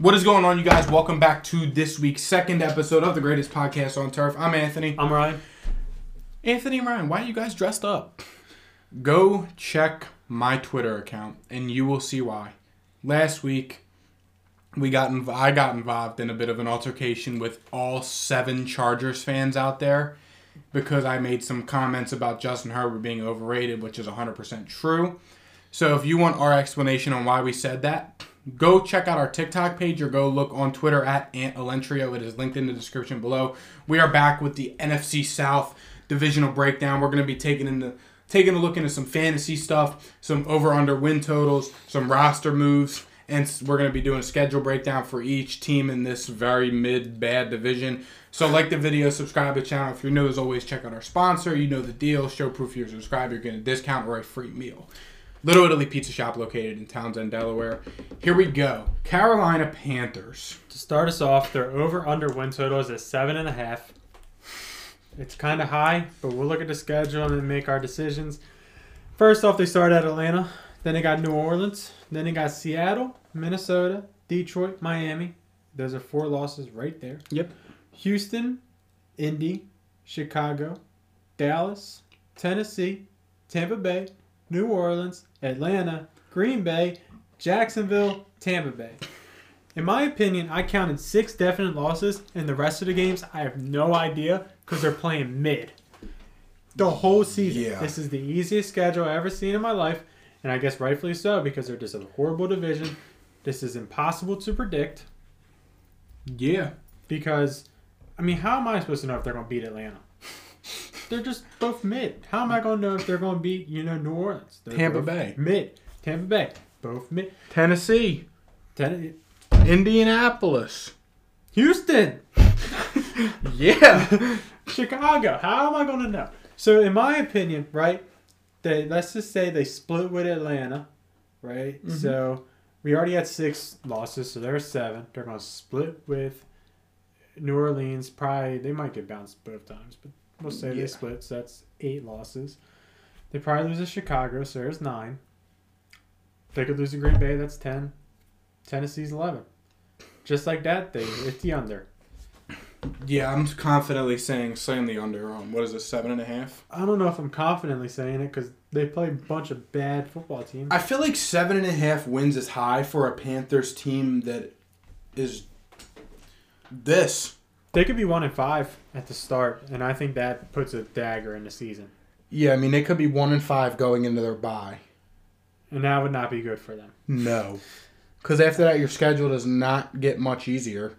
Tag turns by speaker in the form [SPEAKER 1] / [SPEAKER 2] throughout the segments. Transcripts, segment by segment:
[SPEAKER 1] What is going on, you guys? Welcome back to this week's second episode of the greatest podcast on turf. I'm Anthony.
[SPEAKER 2] I'm Ryan.
[SPEAKER 1] Anthony and Ryan, why are you guys dressed up? Go check my Twitter account, and you will see why. Last week, we got inv- I got involved in a bit of an altercation with all seven Chargers fans out there because I made some comments about Justin Herbert being overrated, which is 100% true. So if you want our explanation on why we said that, go check out our TikTok page or go look on Twitter at Ant Elentrio. It is linked in the description below. We are back with the NFC South divisional breakdown. We're going to be taking into taking a look into some fantasy stuff, some over under win totals, some roster moves, and we're going to be doing a schedule breakdown for each team in this very mid bad division. So like the video, subscribe to the channel. If you're new, as always, check out our sponsor. You know the deal. Show proof you're subscribed. You're getting a discount or a free meal. Little Italy Pizza Shop located in Townsend, Delaware. Here we go. Carolina Panthers.
[SPEAKER 2] To start us off, their over under win total is at seven and a half. It's kind of high, but we'll look at the schedule and then make our decisions. First off, they start at Atlanta, then they got New Orleans, then they got Seattle, Minnesota, Detroit, Miami. Those are four losses right there.
[SPEAKER 1] Yep.
[SPEAKER 2] Houston, Indy, Chicago, Dallas, Tennessee, Tampa Bay, New Orleans, Atlanta, Green Bay, Jacksonville, Tampa Bay. In my opinion, I counted six definite losses, and the rest of the games I have no idea because they're playing mid. The whole season.
[SPEAKER 1] Yeah.
[SPEAKER 2] This is the easiest schedule I've ever seen in my life, and I guess rightfully so because they're just a horrible division. This is impossible to predict
[SPEAKER 1] Yeah.
[SPEAKER 2] because, I mean, how am I supposed to know if they're going to beat Atlanta? They're just both mid. How am I going to know if they're going to beat, you know, New Orleans? They're
[SPEAKER 1] Tampa Bay.
[SPEAKER 2] Mid. Tampa Bay. Both mid.
[SPEAKER 1] Tennessee.
[SPEAKER 2] Ten-
[SPEAKER 1] Indianapolis.
[SPEAKER 2] Houston.
[SPEAKER 1] Yeah.
[SPEAKER 2] Chicago. How am I going to know? So, in my opinion, right, they let's just say they split with Atlanta, right?
[SPEAKER 1] Mhm.
[SPEAKER 2] So, we already had six losses, so there's seven. They're going to split with New Orleans. Probably they might get bounced both times, but we'll say
[SPEAKER 1] Yeah.
[SPEAKER 2] they split. So that's eight losses. They probably lose to Chicago, so there's nine. They could lose to Green Bay. That's ten. Tennessee's eleven. Just like that, they hit the under.
[SPEAKER 1] yeah, I'm confidently saying slam the under on what is it, seven and a half?
[SPEAKER 2] I don't know if I'm confidently saying it because they play a bunch of bad football teams.
[SPEAKER 1] I feel like seven and a half wins is high for a Panthers team that is this.
[SPEAKER 2] They could be one and five at the start, and I think that puts a dagger in the season,
[SPEAKER 1] Yeah, I mean they could be one and five going into their bye.
[SPEAKER 2] and that would not be good for them.
[SPEAKER 1] No. Because after that, your schedule does not get much easier.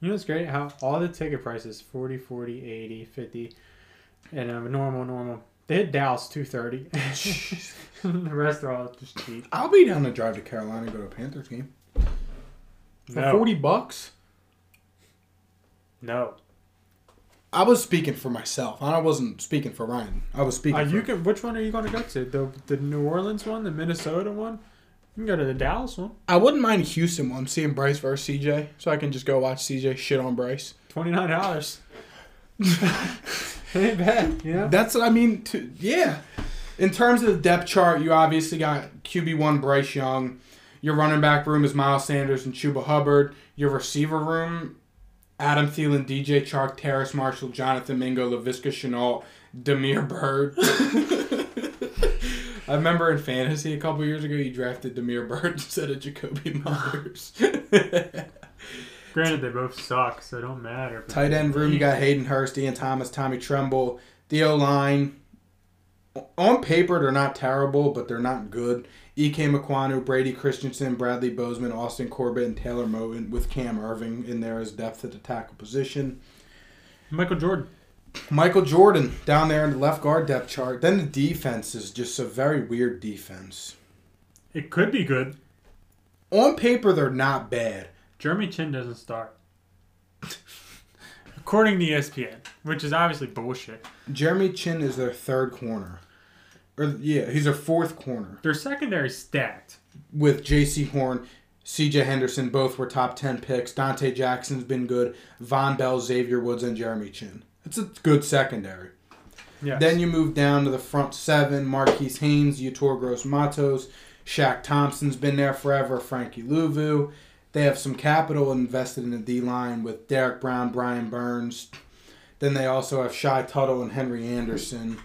[SPEAKER 2] You know what's great? How all the ticket prices 40, 40, 80, 50, and um, normal, normal. They hit Dallas 230. the rest are all just cheap.
[SPEAKER 1] I'll be down to drive to Carolina and go to a Panthers game for
[SPEAKER 2] No,
[SPEAKER 1] forty bucks.
[SPEAKER 2] No.
[SPEAKER 1] I was speaking for myself. I wasn't speaking for Ryan. I was speaking.
[SPEAKER 2] Uh,
[SPEAKER 1] for
[SPEAKER 2] can. Which one are you going to go to? The the New Orleans one, the Minnesota one. You can go to the Dallas one.
[SPEAKER 1] I wouldn't mind a Houston one, seeing Bryce versus CJ, so I can just go watch CJ shit on Bryce.
[SPEAKER 2] Twenty nine dollars. Ain't bad, you know.
[SPEAKER 1] That's what I mean. To, yeah. In terms of the depth chart, you obviously got QB one Bryce Young. Your running back room is Miles Sanders and Chuba Hubbard. Your receiver room, Adam Thielen, DJ Chark, Terrace Marshall, Jonathan Mingo, Laviska Shenault, Damiere Byrd. I remember in fantasy a couple years ago, you drafted Damiere Byrd instead of Jakobi Meyers.
[SPEAKER 2] Granted, they both suck, so it don't matter.
[SPEAKER 1] Tight end room, you got Hayden Hurst, Ian Thomas, Tommy Tremble. The O line, on paper, they're not terrible, but they're not good. Ickey Ekwonu, Brady Christensen, Bradley Bozeman, Austin Corbett, and Taylor Moton with Cam Erving in there as depth at the tackle position.
[SPEAKER 2] Michael Jordan.
[SPEAKER 1] Michael Jordan down there in the left guard depth chart. Then the defense is just a very weird defense.
[SPEAKER 2] It could be good.
[SPEAKER 1] On paper, they're not bad.
[SPEAKER 2] Jeremy Chinn doesn't start. According to ESPN, which is obviously bullshit.
[SPEAKER 1] Jeremy Chinn is their third corner. Or yeah, he's their fourth corner.
[SPEAKER 2] Their secondary stacked.
[SPEAKER 1] with Jaycee Horn, C.J. Henderson, both were top 10 picks. Donte Jackson's been good. Vonn Bell, Xavier Woods, and Jeremy Chinn. It's a good secondary.
[SPEAKER 2] Yes.
[SPEAKER 1] Then you move down to the front seven Marquis Haynes, Yetur Gross Matos, Shaq Thompson's been there forever, Frankie Luvu. They have some capital invested in the D line with Derrick Brown, Brian Burns. Then they also have Shy Tuttle and Henry Anderson.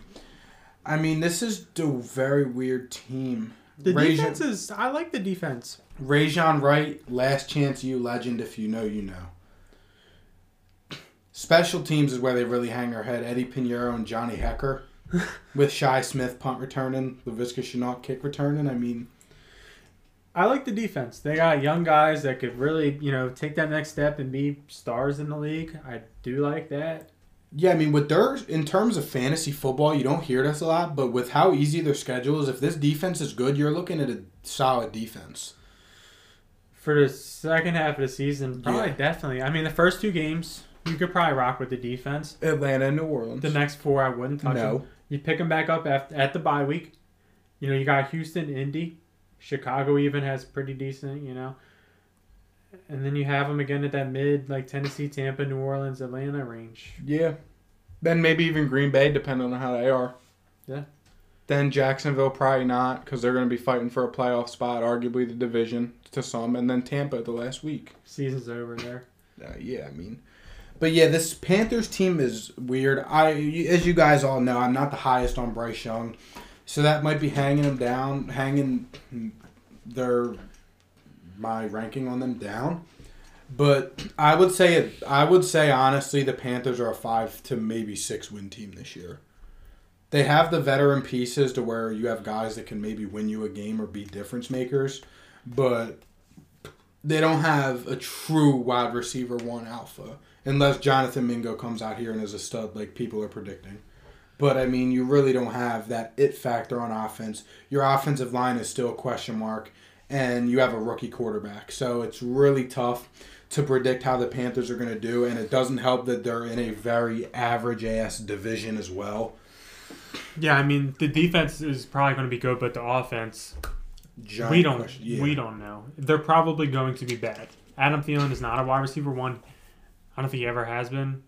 [SPEAKER 1] I mean, this is a very weird team.
[SPEAKER 2] The defense is. I like the defense.
[SPEAKER 1] Rejzohn Wright, last chance you legend. If you know, you know. Special teams is where they really hang their head. Eddy Piñeiro and Johnny Hekker, with Shi Smith punt returning, Laviska Shenault kick returning. I mean,
[SPEAKER 2] I like the defense. They got young guys that could really, you know, take that next step and be stars in the league. I do like that.
[SPEAKER 1] Yeah, I mean, with their in terms of fantasy football, you don't hear this a lot, but with how easy their schedule is, if this defense is good, you're looking at a solid defense.
[SPEAKER 2] For the second half of the season, probably
[SPEAKER 1] Yeah.
[SPEAKER 2] definitely. I mean, the first two games, you could probably rock with the defense.
[SPEAKER 1] Atlanta and New Orleans.
[SPEAKER 2] The next four, I wouldn't touch them.
[SPEAKER 1] no,
[SPEAKER 2] You pick them back up at, at the bye week. You know, you got Houston, Indy, Chicago even has pretty decent, you know. And then you have them again at that mid, like Tennessee, Tampa, New Orleans, Atlanta range.
[SPEAKER 1] Yeah. Then maybe even Green Bay, depending on how they are.
[SPEAKER 2] Yeah.
[SPEAKER 1] Then Jacksonville, probably not, because they're going to be fighting for a playoff spot, arguably the division to some. And then Tampa the last week.
[SPEAKER 2] Season's over there.
[SPEAKER 1] Uh, yeah, I mean. But yeah, this Panthers team is weird. I, as you guys all know, I'm not the highest on Bryce Young, so that might be hanging them down, hanging their my ranking on them down. But I would say it. I would say honestly, the Panthers are a five to maybe six win team this year. They have the veteran pieces to where you have guys that can maybe win you a game or be difference makers, but they don't have a true wide receiver one alpha unless Jonathan Mingo comes out here and is a stud like people are predicting. But I mean, you really don't have that it factor on offense. Your offensive line is still a question mark, and you have a rookie quarterback. So it's really tough to predict how the Panthers are going to do, and it doesn't help that they're in a very average ass division as well.
[SPEAKER 2] Yeah, I mean the defense is probably going to be good, but the offense
[SPEAKER 1] Giant
[SPEAKER 2] we don't.
[SPEAKER 1] Yeah.
[SPEAKER 2] we don't know. They're probably going to be bad. Adam Thielen is not a wide receiver one. I don't think he ever has been.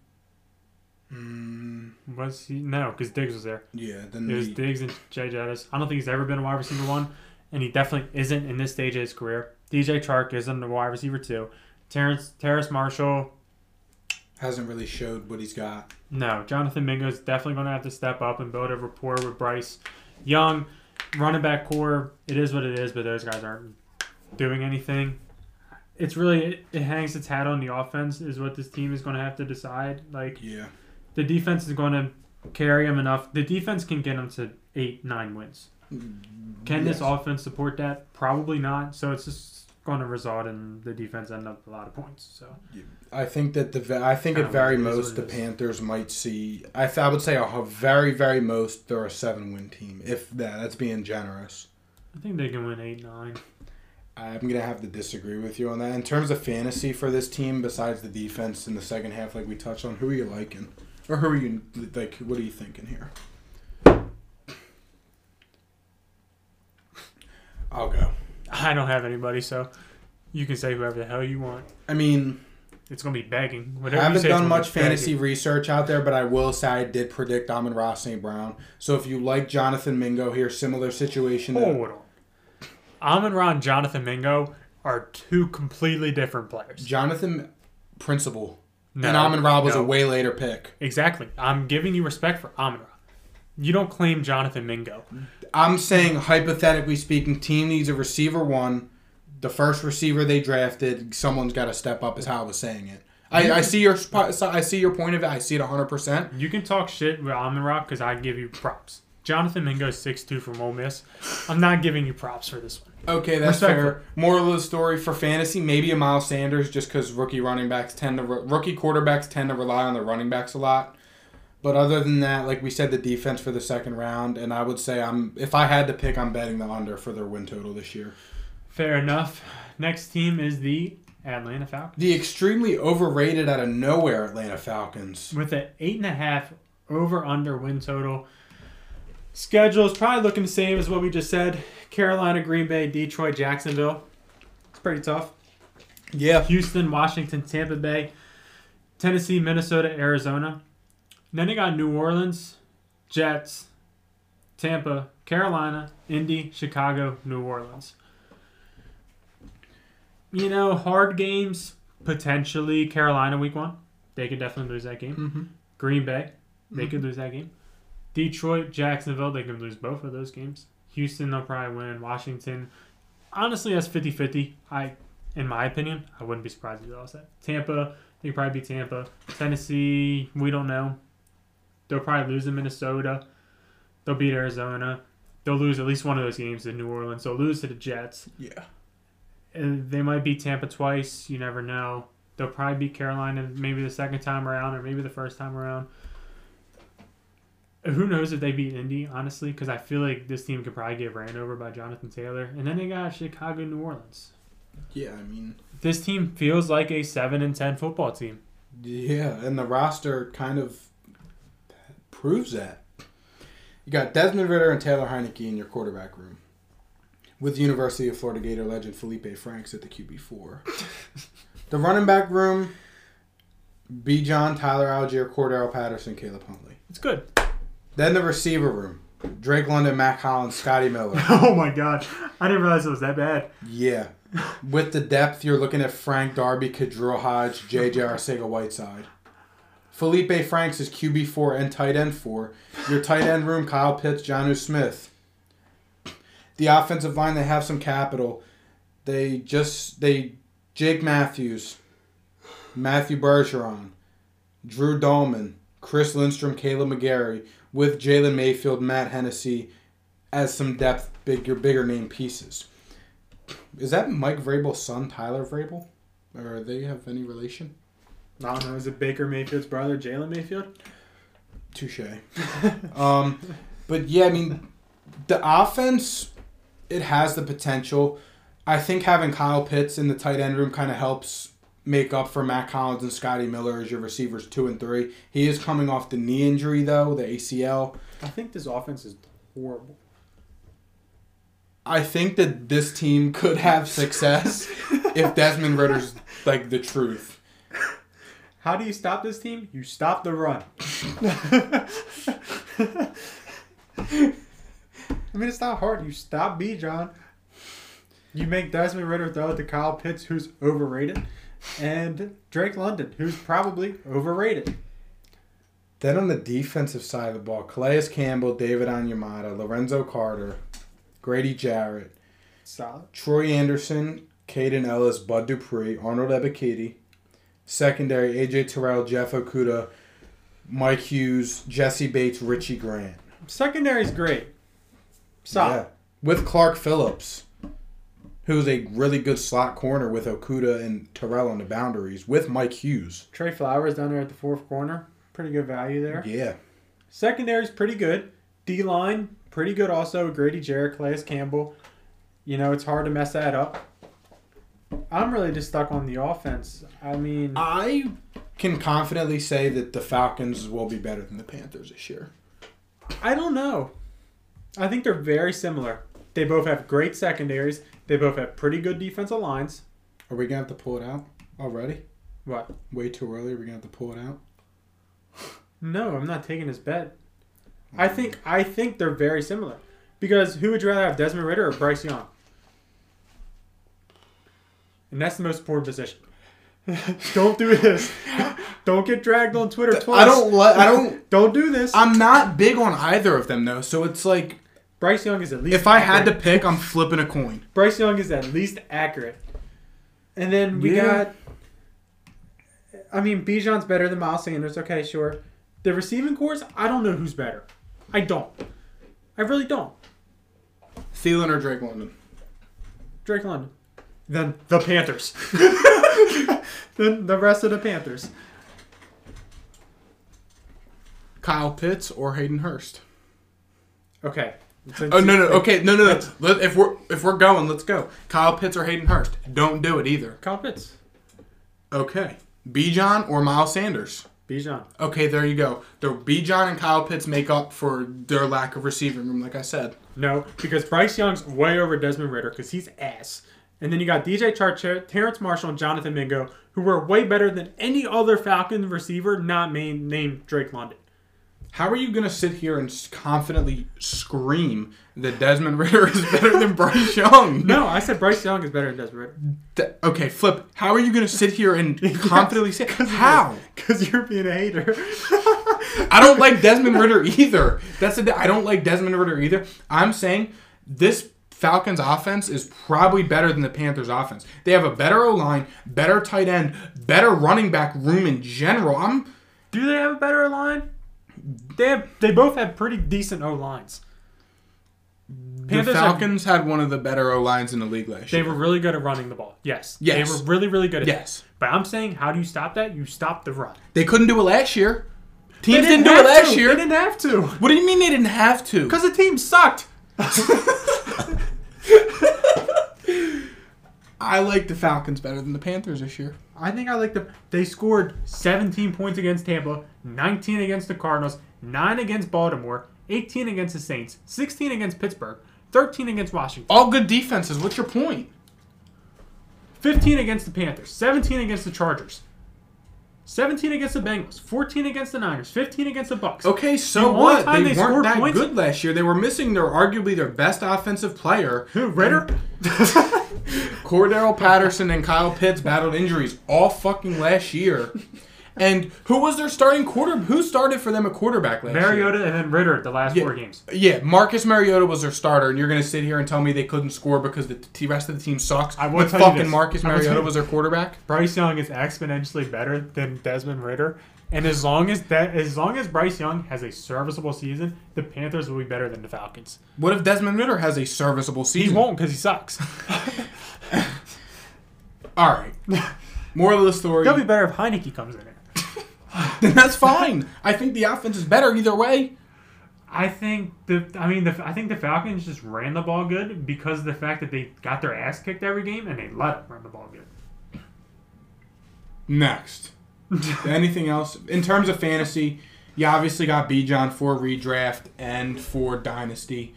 [SPEAKER 1] Mm,
[SPEAKER 2] Was he? No, because Diggs was there.
[SPEAKER 1] yeah. Then
[SPEAKER 2] It was
[SPEAKER 1] the,
[SPEAKER 2] Diggs and Jay Jettis. I don't think he's ever been a wide receiver one, and he definitely isn't in this stage of his career. DJ Chark isn't a wide receiver too. Terrence Terrace Marshall,
[SPEAKER 1] hasn't really showed what he's got.
[SPEAKER 2] no. Jonathan Mingo is definitely going to have to step up and build a rapport with Bryce Young. Running back core, it is what it is, but those guys aren't doing anything. It's really it, it hangs its hat on the offense is what this team is going to have to decide. Like
[SPEAKER 1] Yeah.
[SPEAKER 2] the defense is going to carry them enough. The defense can get them to eight, nine wins. Can this offense support that? Probably not. So it's just going to result in the defense end up a lot of points. So
[SPEAKER 1] I think that the I think at very
[SPEAKER 2] what it is,
[SPEAKER 1] most the. Panthers might see. I, th- I would say a very very most they're a seven win team. If that that's being generous.
[SPEAKER 2] I think they can win eight, nine.
[SPEAKER 1] I'm gonna have to disagree with you on that. In terms of fantasy for this team, besides the defense in the second half, like we touched on, who are you liking, or who are you like? What are you thinking here? I'll go.
[SPEAKER 2] I don't have anybody, so you can say whoever the hell you want.
[SPEAKER 1] I mean,
[SPEAKER 2] It's going to be begging.
[SPEAKER 1] I
[SPEAKER 2] Whatever you
[SPEAKER 1] haven't done much
[SPEAKER 2] be begging.
[SPEAKER 1] fantasy research out there, but I will say I did predict Amon-Ra St. Brown. So if you like Jonathan Mingo here, similar situation. that-
[SPEAKER 2] Hold on. Amon Ra and Jonathan Mingo are two completely different players.
[SPEAKER 1] Jonathan Principal.
[SPEAKER 2] No,
[SPEAKER 1] and Amon Ra was
[SPEAKER 2] no.
[SPEAKER 1] a way later pick.
[SPEAKER 2] Exactly. I'm giving you respect for Amon Ra. You don't claim Jonathan Mingo.
[SPEAKER 1] I'm saying, hypothetically speaking, team needs a receiver one. The first receiver they drafted, someone's got to step up. Is how I was saying it. I, I see your I see your point of it. I see it 100. percent
[SPEAKER 2] You can talk shit with Amon Rock because I give you props. Jonathan Mingo is 6'2 from Ole Miss. I'm not giving you props for this one.
[SPEAKER 1] Okay, that's fair. Moral of the story for fantasy, maybe a Miles Sanders, just because rookie running backs tend to rookie quarterbacks tend to rely on their running backs a lot. But other than that, like we said, the defense for the second round, and I would say I'm if I had to pick, I'm betting the under for their win total this year.
[SPEAKER 2] Fair enough. Next team is the Atlanta Falcons
[SPEAKER 1] The extremely overrated out of nowhere Atlanta Falcons.
[SPEAKER 2] with an eight and a half over under win total. Schedule is probably looking the same as what we just said. Carolina, Green Bay, Detroit, Jacksonville. It's pretty tough.
[SPEAKER 1] Yeah,
[SPEAKER 2] Houston, Washington, Tampa Bay, Tennessee, Minnesota, Arizona. Then they got New Orleans, Jets, Tampa, Carolina, Indy, Chicago, New Orleans. you know, hard games potentially Carolina week one. They could definitely lose that game.
[SPEAKER 1] Mm-hmm.
[SPEAKER 2] Green Bay, they
[SPEAKER 1] Mhm.
[SPEAKER 2] could lose that game. Detroit, Jacksonville, they could lose both of those games. Houston, they'll probably win. Washington, honestly, that's 50 50. I, in my opinion, I wouldn't be surprised if they lost that. Tampa, they could probably beat Tampa. Tennessee, we don't know. They'll probably lose in Minnesota. They'll beat Arizona. They'll lose at least one of those games in New Orleans. They'll lose to the Jets.
[SPEAKER 1] Yeah.
[SPEAKER 2] And they might beat Tampa twice. You never know. They'll probably beat Carolina maybe the second time around or maybe the first time around. Who knows if they beat Indy, honestly, because I feel like this team could probably get ran over by Jonathan Taylor. And then they got Chicago, New Orleans.
[SPEAKER 1] Yeah, I mean,
[SPEAKER 2] This team feels like a 7 and 10 football team.
[SPEAKER 1] yeah, and the roster kind of proves that. You got Desmond Ridder and Taylor Heinicke in your quarterback room, with University of Florida Gator legend Felipe Franks at the QB four. the running back room, Bijan, Tyler Allgeier, Cordarrelle Patterson, Caleb Huntley.
[SPEAKER 2] It's good.
[SPEAKER 1] Then the receiver room, Drake London, Mack Hollins, Scotty Miller.
[SPEAKER 2] oh my god. I didn't realize it was that bad.
[SPEAKER 1] Yeah. With the depth, you're looking at Frank Darby, KhaDarel Hodge, JJ Arcega Whiteside. Felipe Franks is QB4 and tight end 4. Your tight end room, Kyle Pitts, Jonnu Smith. The offensive line, they have some capital. They just, they, Jake Matthews, Matthew Bergeron, Drew Dalman, Chris Lindstrom, Kaleb McGary, with Jalen Mayfield, Matt Hennessy as some depth, bigger, bigger name pieces. Is that Mike Vrabel's son, Tyler Vrabel? Or they have any relation?
[SPEAKER 2] I don't know. Is it Baker Mayfield's brother, Jalen Mayfield?
[SPEAKER 1] Touche. um, but yeah, I mean, the offense, it has the potential. I think having Kyle Pitts in the tight end room kind of helps make up for Matt Collins and Scotty Miller as your receivers two and three. He is coming off the knee injury though, the ACL.
[SPEAKER 2] I think this offense is horrible.
[SPEAKER 1] I think that this team could have success if Desmond Ridder's like the truth.
[SPEAKER 2] How do you stop this team? You stop the run. I mean, it's not hard. You stop Bijan. You make Desmond Ridder throw it to Kyle Pitts, who's overrated, and Drake London, who's probably overrated.
[SPEAKER 1] Then on the defensive side of the ball, Calais Campbell, David Onyemata, Lorenzo Carter, Grady Jarrett,
[SPEAKER 2] Solid.
[SPEAKER 1] Troy Anderson, Kaden Elliss, Bud Dupree, Arnold Ebiketie. Secondary, AJ Terrell, Jeff Okudah, Mike Hughes, Jessie Bates, Richie Grant.
[SPEAKER 2] Secondary's great. Solid.
[SPEAKER 1] Yeah. With Clark Phillips, who's a really good slot corner with Okudah and Terrell on the boundaries, with Mike Hughes.
[SPEAKER 2] Trey Flowers down there at the fourth corner. Pretty good value there.
[SPEAKER 1] Yeah.
[SPEAKER 2] Secondary's pretty good. D line, pretty good also. Grady Jarrett, Calais Campbell. You know, it's hard to mess that up. I'm really just stuck on the offense. I mean,
[SPEAKER 1] I can confidently say that the Falcons will be better than the Panthers this year.
[SPEAKER 2] I don't know. I think they're very similar. They both have great secondaries. They both have pretty good defensive lines.
[SPEAKER 1] Are we going to have to pull it out already?
[SPEAKER 2] What?
[SPEAKER 1] Way too early? Are we going to have to pull it out?
[SPEAKER 2] No, I'm not taking his bet. I mm. think I think they're very similar. Because who would you rather have, Desmond Ridder or Bryce Young? And that's the most important position. don't do this. Don't get dragged on Twitter twice.
[SPEAKER 1] I don't let. I don't.
[SPEAKER 2] Don't do this.
[SPEAKER 1] I'm not big on either of them though. So it's like
[SPEAKER 2] Bryce Young is at least.
[SPEAKER 1] if I had to pick, I'm flipping a coin.
[SPEAKER 2] Bryce Young is at least accurate. And then we
[SPEAKER 1] Yeah.
[SPEAKER 2] got. I mean, Bijan's better than Miles Sanders. Okay, sure. The receiving course, I don't know who's better. I don't. I really don't.
[SPEAKER 1] Thielen or Drake London?
[SPEAKER 2] Drake London. Then the Panthers. then the rest of the Panthers.
[SPEAKER 1] Kyle Pitts or Hayden Hurst?
[SPEAKER 2] Okay.
[SPEAKER 1] Oh no no okay no no no. Let, if we're if we're going, let's go. Kyle Pitts or Hayden Hurst? Don't do it either.
[SPEAKER 2] Kyle Pitts.
[SPEAKER 1] Okay. Bijan or Miles Sanders?
[SPEAKER 2] Bijan.
[SPEAKER 1] Okay, there you go. The Bijan and Kyle Pitts make up for their lack of receiving room, like I said.
[SPEAKER 2] No, because Bryce Young's way over Desmond Ridder because he's ass. And then you got DJ Charcher, Terrence Marshall, and Jonathan Mingo, who were way better than any other Falcon receiver not main, named Drake London.
[SPEAKER 1] How are you going to sit here and confidently scream that Desmond Ridder is better than Bryce Young?
[SPEAKER 2] No, I said Bryce Young is better than Desmond Ridder.
[SPEAKER 1] Th- okay, Flip. How are you going to sit here and confidently say how?
[SPEAKER 2] Because you're being a hater.
[SPEAKER 1] I don't like Desmond Ridder either. That's the. I don't like Desmond Ridder either. I'm saying this Falcons offense is probably better than the Panthers offense. They have a better O line, better tight end, better running back room in general. I'm
[SPEAKER 2] Do they have a better O line? They have. They both have pretty decent O lines.
[SPEAKER 1] the
[SPEAKER 2] Panthers have-
[SPEAKER 1] Falcons had one of the better O lines in the league last year.
[SPEAKER 2] They
[SPEAKER 1] year.
[SPEAKER 2] were really good at running the ball. Yes.
[SPEAKER 1] Yes.
[SPEAKER 2] They were really, really good at
[SPEAKER 1] Yes.
[SPEAKER 2] that. But I'm saying, how do you stop that? You stop the run.
[SPEAKER 1] They couldn't do it last year.
[SPEAKER 2] They
[SPEAKER 1] Teams didn't, do it
[SPEAKER 2] have
[SPEAKER 1] last
[SPEAKER 2] to.
[SPEAKER 1] year.
[SPEAKER 2] They didn't have to.
[SPEAKER 1] What do you mean they didn't have to?
[SPEAKER 2] Because the team sucked.
[SPEAKER 1] I like the Falcons better than the Panthers this year.
[SPEAKER 2] I think I like the. They scored 17 points against Tampa, 19 against the Cardinals, 9 against Baltimore, 18 against the Saints, 16 against Pittsburgh, 13 against Washington,
[SPEAKER 1] All good defenses. What's your point?
[SPEAKER 2] 15 against the Panthers, 17 against the Chargers, 17 against the Bengals, 14 against the Niners, 15 against the Bucks.
[SPEAKER 1] Okay, so
[SPEAKER 2] The
[SPEAKER 1] what?
[SPEAKER 2] time
[SPEAKER 1] They,
[SPEAKER 2] they
[SPEAKER 1] weren't
[SPEAKER 2] scored
[SPEAKER 1] that
[SPEAKER 2] points-
[SPEAKER 1] good last year. They were missing their arguably their best offensive player.
[SPEAKER 2] Who, Ridder?
[SPEAKER 1] Cordero Patterson and Kyle Pitts battled injuries all fucking last year. And who was their starting quarter? Who started for them at quarterback last year?
[SPEAKER 2] Mariota and then Ridder the last
[SPEAKER 1] Yeah.
[SPEAKER 2] four games.
[SPEAKER 1] Yeah, Marcus Mariota was their starter, and you're gonna sit here and tell me they couldn't score because the t- rest of the team sucks.
[SPEAKER 2] I will tell you
[SPEAKER 1] fucking
[SPEAKER 2] this.
[SPEAKER 1] Marcus
[SPEAKER 2] I will tell
[SPEAKER 1] Mariota was their quarterback.
[SPEAKER 2] Bryce Young is exponentially better than Desmond Ridder. And as long as that, as long as Bryce Young has a serviceable season, the Panthers will be better than the Falcons.
[SPEAKER 1] What if Desmond Ridder has a serviceable season?
[SPEAKER 2] He won't because he sucks.
[SPEAKER 1] All right. Moral of the story.
[SPEAKER 2] He'll be better if Heinicke comes in
[SPEAKER 1] then that's fine. I think the offense is better either way.
[SPEAKER 2] I think the, I mean, the, I think the Falcons just ran the ball good because of the fact that they got their ass kicked every game and they let them run the ball good.
[SPEAKER 1] Next. Anything else? In terms of fantasy, you obviously got Bijan for redraft and for dynasty.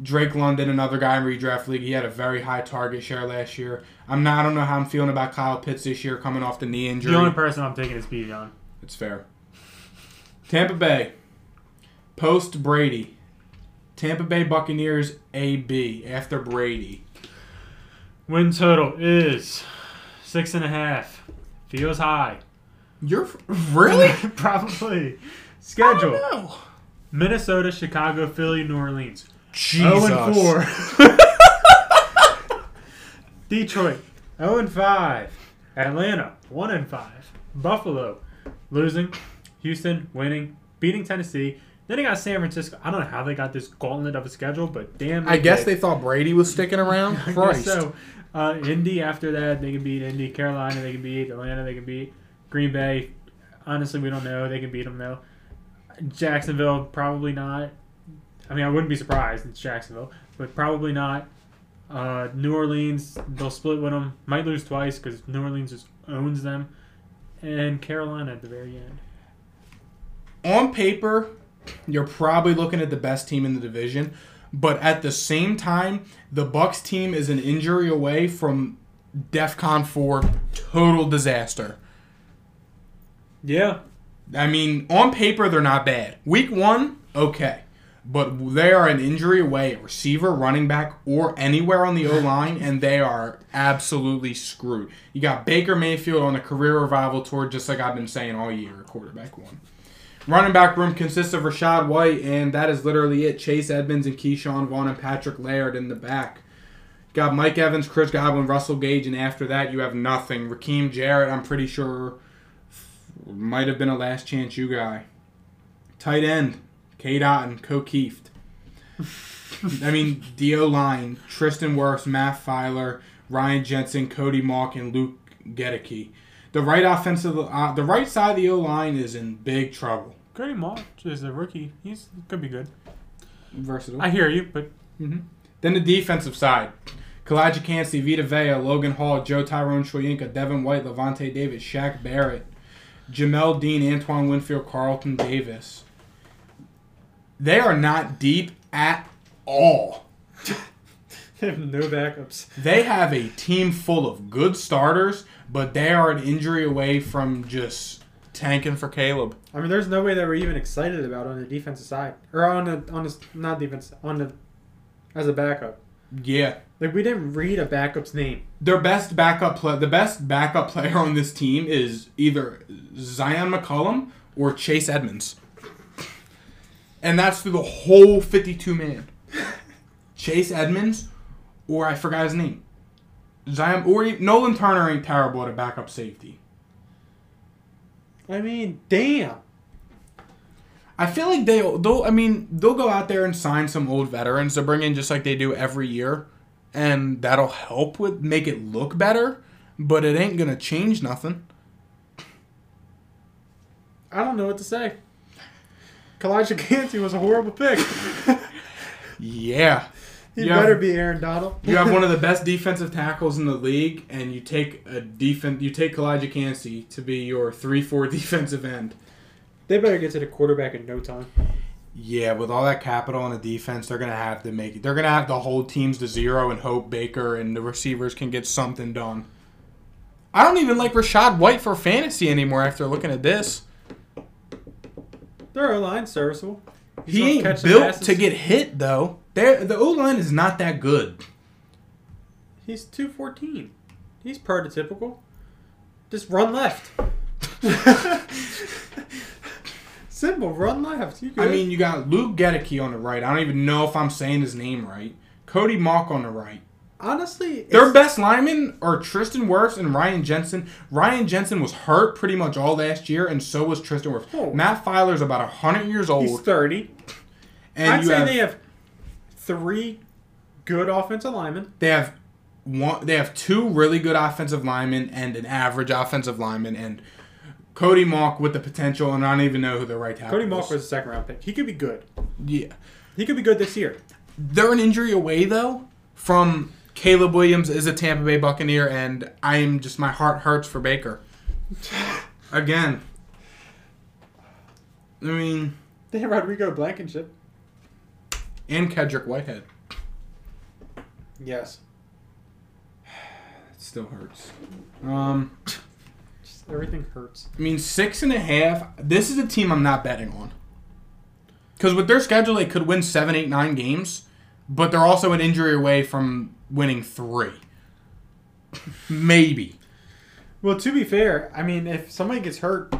[SPEAKER 1] Drake London, another guy in redraft league, he had a very high target share last year. I'm not. I don't know how I'm feeling about Kyle Pitts this year, coming off the knee injury.
[SPEAKER 2] The only person I'm taking is Bijan.
[SPEAKER 1] It's fair. Tampa Bay, post Brady. Tampa Bay Buccaneers AB after Brady.
[SPEAKER 2] Win total is six and a half. Feels high.
[SPEAKER 1] You're really?
[SPEAKER 2] Probably.
[SPEAKER 1] I
[SPEAKER 2] Schedule.
[SPEAKER 1] don't know.
[SPEAKER 2] Minnesota, Chicago, Philly, New Orleans.
[SPEAKER 1] Jesus.
[SPEAKER 2] 0 and 4. Detroit, 0 and 5. Atlanta, 1 and 5. Buffalo, losing. Houston, winning. Beating Tennessee. Then they got San Francisco. I don't know how they got this gauntlet of a schedule, but damn.
[SPEAKER 1] I guess
[SPEAKER 2] did.
[SPEAKER 1] they thought Brady was sticking around. Christ.
[SPEAKER 2] so. Uh, Indy after that, they can beat Indy. Carolina, they can beat Atlanta. They can beat Green Bay. Honestly, we don't know. They can beat them though. Jacksonville, probably not. I mean, I wouldn't be surprised. It's Jacksonville, but probably not. Uh, New Orleans, they'll split with them. Might lose twice because New Orleans just owns them. And Carolina at the very end.
[SPEAKER 1] on paper, you're probably looking at the best team in the division, but at the same time, the Bucks team is an injury away from DEFCON 4 total disaster.
[SPEAKER 2] Yeah,
[SPEAKER 1] I mean, on paper, they're not bad. Week one, okay. But they are an injury away, a receiver, running back, or anywhere on the O line, and they are absolutely screwed. You got Baker Mayfield on a career revival tour, just like I've been saying all year, quarterback one. Running back room consists of Rachaad White, and that is literally it. Chase Edmonds and Ke'Shawn Vaughn and Patrick Laird in the back. Got Mike Evans, Chris Godwin, Russell Gage, and after that you have nothing. Raheem Jarrett, I'm pretty sure might have been a last chance you guy. Tight end, Cade Otton, Kieft. I mean, D.O. line, Tristan Wirfs, Matt Feiler, Ryan Jensen, Cody Mauch, and Luke Goedeke. The right offensive, uh, the right side of the O line is in big trouble.
[SPEAKER 2] Cody Mauch is a rookie. He's could be good.
[SPEAKER 1] Versatile.
[SPEAKER 2] I hear you, but
[SPEAKER 1] Then the defensive side. Calijah Kancey, Vita Vea, Logan Hall, Joe Tryon Shoyinka, Devin White, Lavonte David, Shaq Barrett, Jamel Dean, Antoine Winfield, Carlton Davis. They are not deep at all.
[SPEAKER 2] they have no backups.
[SPEAKER 1] They have a team full of good starters, but they are an injury away from just tanking for Caleb.
[SPEAKER 2] I mean, there's no way they were even excited about on the defensive side or on the on the not defense on the as a backup.
[SPEAKER 1] Yeah.
[SPEAKER 2] Like we didn't read a backup's name.
[SPEAKER 1] Their best backup play, the best backup player on this team is either Zyon McCollum or Chase Edmonds, and that's through the whole fifty-two man. Chase Edmonds, or I forgot his name. Zyon or Nolan Turner ain't terrible at a backup safety.
[SPEAKER 2] I mean, damn.
[SPEAKER 1] I feel like they they'll I mean they'll go out there and sign some old veterans to bring in just like they do every year, and that'll help with make it look better, but it ain't gonna change nothing.
[SPEAKER 2] I don't know what to say. Calijah Kancey was a horrible pick.
[SPEAKER 1] Yeah,
[SPEAKER 2] he
[SPEAKER 1] Yeah.
[SPEAKER 2] better be Aaron Donald.
[SPEAKER 1] you have one of the best defensive tackles in the league, and you take a defense you take Calijah Kancey to be your three four defensive end.
[SPEAKER 2] They better get to the quarterback in no time.
[SPEAKER 1] Yeah, with all that capital on the defense, they're gonna have to make it. They're gonna have to hold teams to zero and hope Baker and the receivers can get something done. I don't even like Rachaad White for fantasy anymore after looking at this.
[SPEAKER 2] Their O line serviceable. He's
[SPEAKER 1] He ain't built to get hit though. There, the O line is not that good.
[SPEAKER 2] He's two fourteen. He's prototypical. Just run left. Simple, run left. You
[SPEAKER 1] I mean, you got Luke Goedeke on the right. I don't even know if I'm saying his name right. Cody Mauch on the right.
[SPEAKER 2] honestly,
[SPEAKER 1] Their best linemen are Tristan Wirfs and Ryan Jensen. Ryan Jensen was hurt pretty much all last year, and so was Tristan Wirfs.
[SPEAKER 2] Oh.
[SPEAKER 1] Matt Feiler's about 100 years old.
[SPEAKER 2] he's thirty.
[SPEAKER 1] And
[SPEAKER 2] I'd say
[SPEAKER 1] have,
[SPEAKER 2] they have three good offensive linemen.
[SPEAKER 1] they have one. They have two really good offensive linemen and an average offensive lineman, and Cody Mauch with the potential. And I don't even know who the right tackle.
[SPEAKER 2] Cody
[SPEAKER 1] Mauch
[SPEAKER 2] was a second round pick. He could be good.
[SPEAKER 1] yeah.
[SPEAKER 2] He could be good this year.
[SPEAKER 1] They're an injury away though from Caleb Williams is a Tampa Bay Buccaneer, and I am just my heart hurts for Baker. Again. I mean,
[SPEAKER 2] They have Rodrigo Blankenship.
[SPEAKER 1] and Kedrick Whitehead.
[SPEAKER 2] Yes.
[SPEAKER 1] It still hurts. Um,
[SPEAKER 2] everything hurts.
[SPEAKER 1] I mean, six and a half. This is a team I'm not betting on. Because with their schedule, they could win seven, eight, nine games, but they're also an injury away from winning three. Maybe.
[SPEAKER 2] Well, to be fair, I mean, if somebody gets hurt,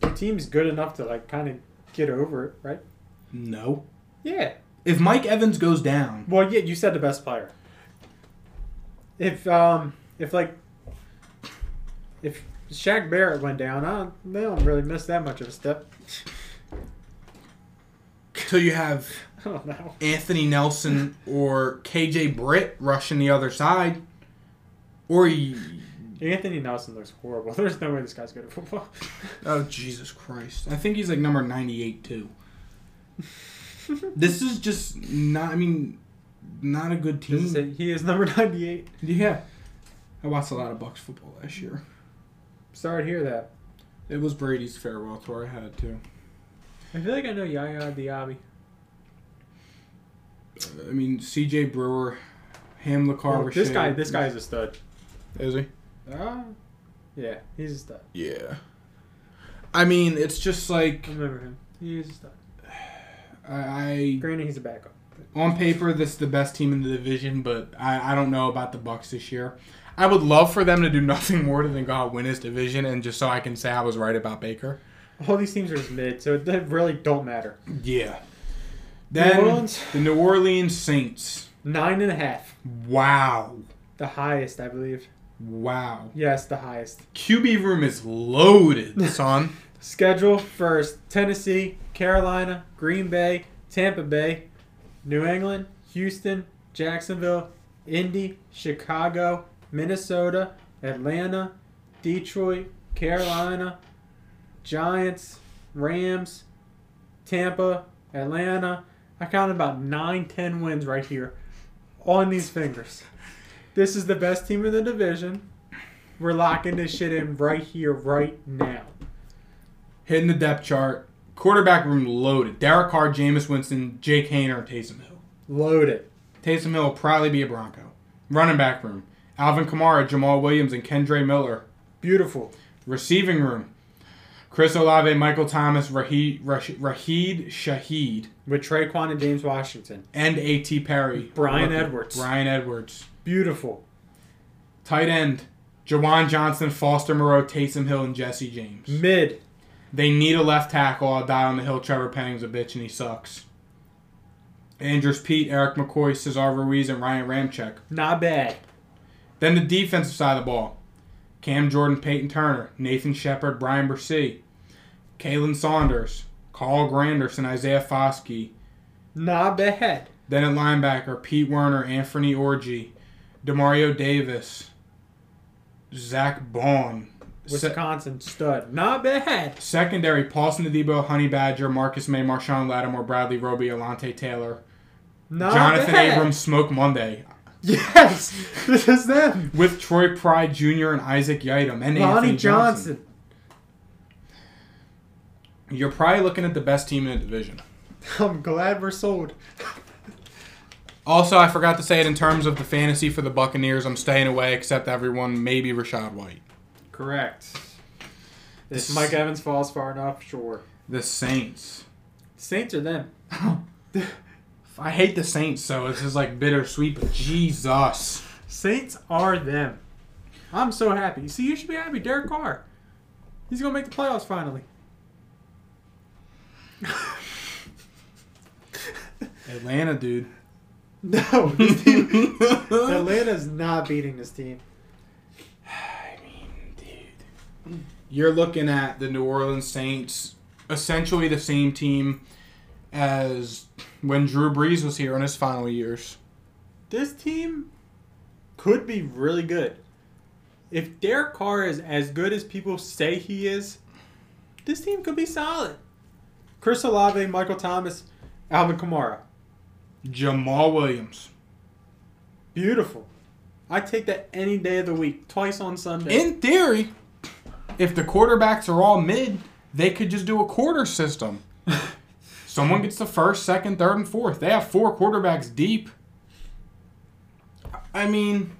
[SPEAKER 2] the team's good enough to like kind of get over it, right?
[SPEAKER 1] No.
[SPEAKER 2] Yeah.
[SPEAKER 1] If Mike Evans goes down,
[SPEAKER 2] Well, yeah, you said the best player. If um, if like, if Shaq Barrett went down, I don't, they don't really miss that much of a step.
[SPEAKER 1] so you have
[SPEAKER 2] I don't know.
[SPEAKER 1] Anthony Nelson or KJ Britt rushing the other side, or you,
[SPEAKER 2] Anthony Nelson looks horrible. There's no way this guy's good at football.
[SPEAKER 1] oh Jesus Christ! I think he's like number ninety-eight too. this is just not. I mean, not a good
[SPEAKER 2] This is
[SPEAKER 1] team.
[SPEAKER 2] He is number 98.
[SPEAKER 1] Yeah, I watched a lot of Bucks football last year.
[SPEAKER 2] Sorry to hear that.
[SPEAKER 1] It was Brady's farewell tour. I had to.
[SPEAKER 2] I feel like I know Yaya Diaby.
[SPEAKER 1] I mean, C.J. Brewer, Ham LaCar.
[SPEAKER 2] Oh, this guy, this guy is a stud.
[SPEAKER 1] is he?
[SPEAKER 2] Ah, yeah, he's a stud.
[SPEAKER 1] Yeah. I mean, it's just like
[SPEAKER 2] I remember him. He's a stud.
[SPEAKER 1] I,
[SPEAKER 2] Granted, he's a backup.
[SPEAKER 1] On paper this is the best team in the division, but I, I don't know about the Bucks this year. I would love for them to do nothing more than go out win his division, and just so I can say I was right about Baker.
[SPEAKER 2] All these teams are just mid, so they really don't matter.
[SPEAKER 1] Yeah. Then
[SPEAKER 2] Orleans?
[SPEAKER 1] the New Orleans Saints.
[SPEAKER 2] Nine and a half,
[SPEAKER 1] Wow.
[SPEAKER 2] the highest, I believe.
[SPEAKER 1] Wow.
[SPEAKER 2] Yes, the highest.
[SPEAKER 1] QB room is loaded, son.
[SPEAKER 2] Schedule first: Tennessee, Carolina, Green Bay, Tampa Bay, New England, Houston, Jacksonville, Indy, Chicago, Minnesota, Atlanta, Detroit, Carolina, Giants, Rams, Tampa, Atlanta. I counted about nine, ten wins right here on these fingers. This is the best team in the division. We're locking this shit in right here, right now.
[SPEAKER 1] Hitting the depth chart. Quarterback room loaded. Derek Carr, Jameis Winston, Jake Haener, Taysom Hill.
[SPEAKER 2] Loaded.
[SPEAKER 1] Taysom Hill will probably be a Bronco. Running back room. Alvin Kamara, Jamal Williams, and Kendre Miller.
[SPEAKER 2] Beautiful.
[SPEAKER 1] Receiving room. Chris Olave, Michael Thomas, Rashid, Rashid Shaheed,
[SPEAKER 2] With Tre'Quan and James Washington.
[SPEAKER 1] and A.T. Perry.
[SPEAKER 2] Brian
[SPEAKER 1] Rookie.
[SPEAKER 2] Edwards.
[SPEAKER 1] Bryan Edwards.
[SPEAKER 2] Beautiful.
[SPEAKER 1] Tight end. Juwan Johnson, Foster Moreau, Taysom Hill, and Jesse James.
[SPEAKER 2] Mid.
[SPEAKER 1] They need a left tackle. I'll die on the hill. Trevor Penning's a bitch and he sucks. Andrus Peat, Erik McCoy, Cesar Ruiz, and Ryan Ramczyk.
[SPEAKER 2] Not bad.
[SPEAKER 1] Then the defensive side of the ball. Cam Jordan, Peyton Turner, Nathan Shepherd, Bryan Bresee, Khalen Saunders, Carl Granderson, Isaiah Foskey.
[SPEAKER 2] Not bad.
[SPEAKER 1] Then at linebacker, Pete Werner, Anthony Orgy, Demario Davis, Zack Baun. Se-
[SPEAKER 2] Wisconsin stud. Not bad.
[SPEAKER 1] secondary, Paulson Adebo, Honey Badger, Marcus Maye, Marshon Lattimore, Bradley Roby, Alontae Taylor,
[SPEAKER 2] Not
[SPEAKER 1] Jonathan
[SPEAKER 2] bad.
[SPEAKER 1] Abrams, Smoke Monday,
[SPEAKER 2] Yes. This is them.
[SPEAKER 1] with Troy Pride Jr. and Isaac Yiadom, and
[SPEAKER 2] Lonnie
[SPEAKER 1] Anthony Johnson.
[SPEAKER 2] Johnson.
[SPEAKER 1] You're probably looking at the best team in the division.
[SPEAKER 2] I'm glad we're sold.
[SPEAKER 1] Also, I forgot to say it in terms of the fantasy for the Buccaneers. I'm staying away, except everyone, maybe Rachaad White.
[SPEAKER 2] Correct. If Mike Evans falls far enough, sure.
[SPEAKER 1] The Saints.
[SPEAKER 2] Saints are them.
[SPEAKER 1] I hate the Saints, so it's just like bittersweet. But Jesus,
[SPEAKER 2] Saints are them. I'm so happy. See, you should be happy. Derek Carr. He's gonna make the playoffs finally.
[SPEAKER 1] Atlanta, dude.
[SPEAKER 2] No, team, Atlanta's not beating this team.
[SPEAKER 1] I mean, dude. You're looking at the New Orleans Saints, essentially the same team as when Drew Brees was here in his final years.
[SPEAKER 2] This team could be really good. If Derek Carr is as good as people say he is, this team could be solid. Chris Olave, Michael Thomas, Alvin Kamara.
[SPEAKER 1] Jamal Williams.
[SPEAKER 2] Beautiful. I take that any day of the week, twice on Sunday.
[SPEAKER 1] In theory, if the quarterbacks are all mid, they could just do a quarter system. Someone gets the first, second, third, and fourth. They have four quarterbacks deep. I mean,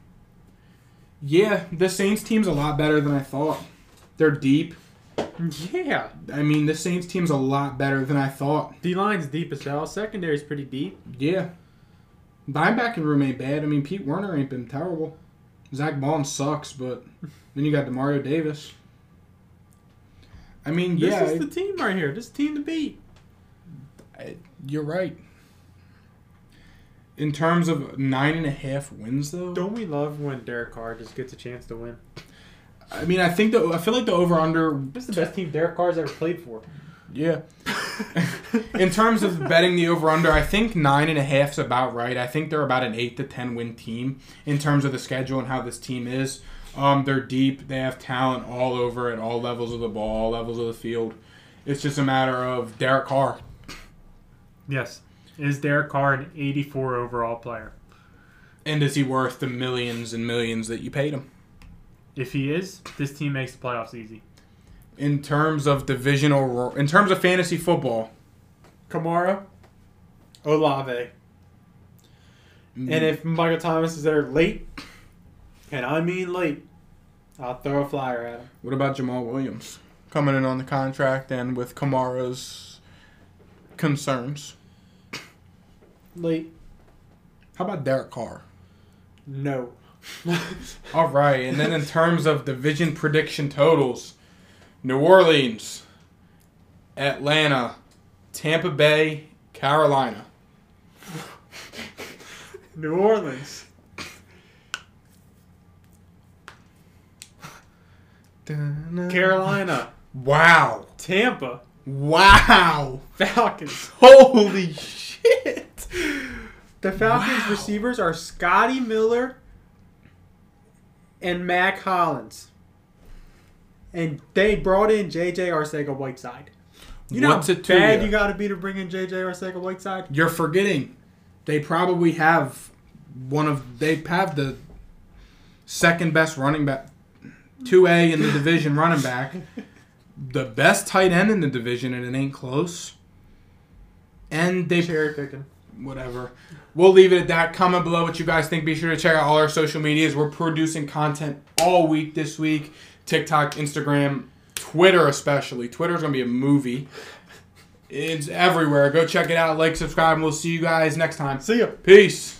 [SPEAKER 1] yeah, the Saints team's a lot better than I thought. They're deep.
[SPEAKER 2] yeah.
[SPEAKER 1] I mean, the Saints team's a lot better than I thought.
[SPEAKER 2] D line's deep as hell. Secondary's pretty deep.
[SPEAKER 1] Yeah. Linebacking room ain't bad. I mean, Pete Werner ain't been terrible. Zack Baun sucks, but then you got Demario Davis. I mean,
[SPEAKER 2] This
[SPEAKER 1] yeah,
[SPEAKER 2] is the team right here. This team to beat.
[SPEAKER 1] I- you're right. In terms of nine and a half wins, though,
[SPEAKER 2] Don't we love when Derek Carr just gets a chance to win?
[SPEAKER 1] I mean, I think the I feel like the over under,
[SPEAKER 2] This is the best team Derek Carr's ever played for.
[SPEAKER 1] yeah. In terms of betting the over under, I think nine and a half is about right. I think they're about an eight to ten win team in terms of the schedule and how this team is. Um, they're deep. They have talent all over at all levels of the ball, all levels of the field. It's just a matter of Derek Carr.
[SPEAKER 3] Yes. Is Derek Carr an 84 overall player?
[SPEAKER 1] And is he worth the millions and millions that you paid him?
[SPEAKER 3] If he is, this team makes the playoffs easy.
[SPEAKER 1] In terms of divisional, ro- in terms of fantasy football,
[SPEAKER 2] Kamara, Olave. And mm. if Michael Thomas is there late, and I mean late, I'll throw a flyer at him.
[SPEAKER 1] What about Jamal Williams coming in on the contract and with Kamara's concerns?
[SPEAKER 2] Late,
[SPEAKER 1] How about Derek Carr?
[SPEAKER 2] no.
[SPEAKER 1] All right, and then in terms of division prediction totals, New Orleans, Atlanta, Tampa Bay, Carolina.
[SPEAKER 2] New Orleans. Carolina.
[SPEAKER 1] Wow.
[SPEAKER 2] Tampa.
[SPEAKER 1] Wow.
[SPEAKER 2] Falcons.
[SPEAKER 1] Holy shit.
[SPEAKER 2] The Falcons
[SPEAKER 1] Wow.
[SPEAKER 2] receivers are Scotty Miller and Mac Hollins. And they brought in JJ Arcega Whiteside. You know
[SPEAKER 1] What's
[SPEAKER 2] how bad
[SPEAKER 1] ya?
[SPEAKER 2] you got to be to bring in JJ Arcega Whiteside?
[SPEAKER 1] You're forgetting. They probably have one of they have the second best running back, two A in the division running back, the best tight end in the division, and it ain't close. And they
[SPEAKER 2] Cherry picking.
[SPEAKER 1] whatever. We'll leave it at that. Comment below what you guys think. Be sure to check out all our social medias. We're producing content all week this week. TikTok, Instagram, Twitter especially. Twitter's gonna be a movie. It's everywhere. Go check it out. Like, subscribe, and we'll see you guys next time.
[SPEAKER 2] See ya.
[SPEAKER 1] Peace.